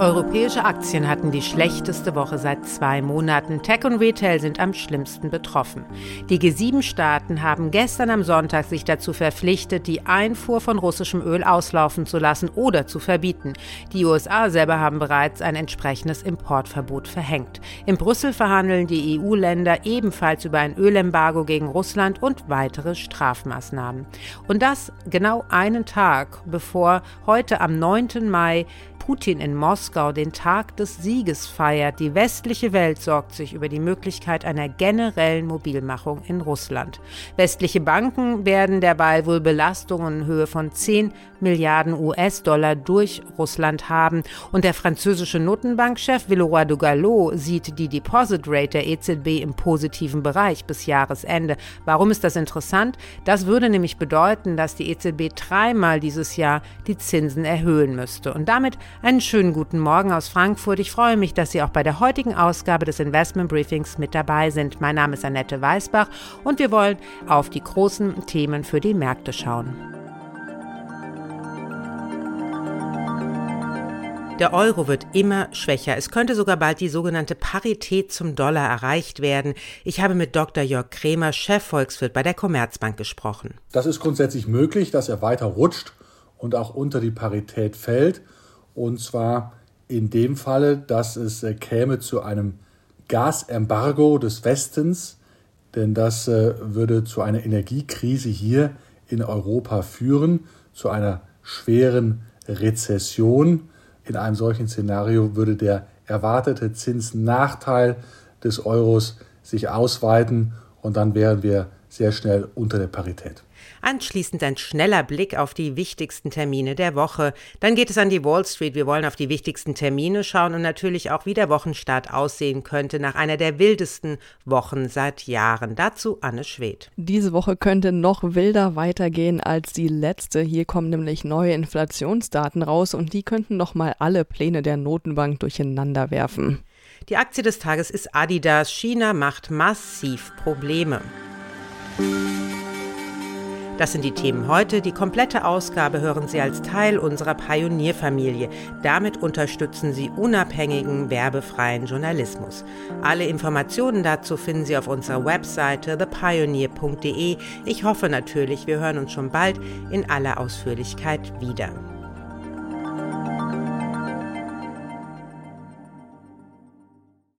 Europäische Aktien hatten die schlechteste Woche seit zwei Monaten. Tech und Retail sind am schlimmsten betroffen. Die G7-Staaten haben gestern am Sonntag sich dazu verpflichtet, die Einfuhr von russischem Öl auslaufen zu lassen oder zu verbieten. Die USA selber haben bereits ein entsprechendes Importverbot verhängt. In Brüssel verhandeln die EU-Länder ebenfalls über ein Ölembargo gegen Russland und weitere Strafmaßnahmen. Und das genau einen Tag bevor heute am 9. Mai Putin in Moskau den Tag des Sieges feiert. Die westliche Welt sorgt sich über die Möglichkeit einer generellen Mobilmachung in Russland. Westliche Banken werden derweil wohl Belastungen in Höhe von 10 Milliarden US-Dollar durch Russland haben. Und der französische Notenbankchef Villeroy de Gallo sieht die Deposit Rate der EZB im positiven Bereich bis Jahresende. Warum ist das interessant? Das würde nämlich bedeuten, dass die EZB dreimal dieses Jahr die Zinsen erhöhen müsste. Und damit einen schönen guten Morgen aus Frankfurt. Ich freue mich, dass Sie auch bei der heutigen Ausgabe des Investment Briefings mit dabei sind. Mein Name ist Annette Weißbach und wir wollen auf die großen Themen für die Märkte schauen. Der Euro wird immer schwächer. Es könnte sogar bald die sogenannte Parität zum Dollar erreicht werden. Ich habe mit Dr. Jörg Kremer, Chefvolkswirt bei der Commerzbank gesprochen. Das ist grundsätzlich möglich, dass er weiter rutscht und auch unter die Parität fällt. Und zwar in dem Falle, dass es äh, käme zu einem Gasembargo des Westens, denn das äh, würde zu einer Energiekrise hier in Europa führen, zu einer schweren Rezession. In einem solchen Szenario würde der erwartete Zinsnachteil des Euros sich ausweiten und dann wären wir sehr schnell unter der Parität. Anschließend ein schneller Blick auf die wichtigsten Termine der Woche. Dann geht es an die Wall Street. Wir wollen auf die wichtigsten Termine schauen und natürlich auch, wie der Wochenstart aussehen könnte nach einer der wildesten Wochen seit Jahren. Dazu Anne Schwedt. Diese Woche könnte noch wilder weitergehen als die letzte. Hier kommen nämlich neue Inflationsdaten raus und die könnten noch mal alle Pläne der Notenbank durcheinander werfen. Die Aktie des Tages ist Adidas. China macht massiv Probleme. Das sind die Themen heute. Die komplette Ausgabe hören Sie als Teil unserer Pionierfamilie. Damit unterstützen Sie unabhängigen, werbefreien Journalismus. Alle Informationen dazu finden Sie auf unserer Webseite thepioneer.de. Ich hoffe natürlich, wir hören uns schon bald in aller Ausführlichkeit wieder.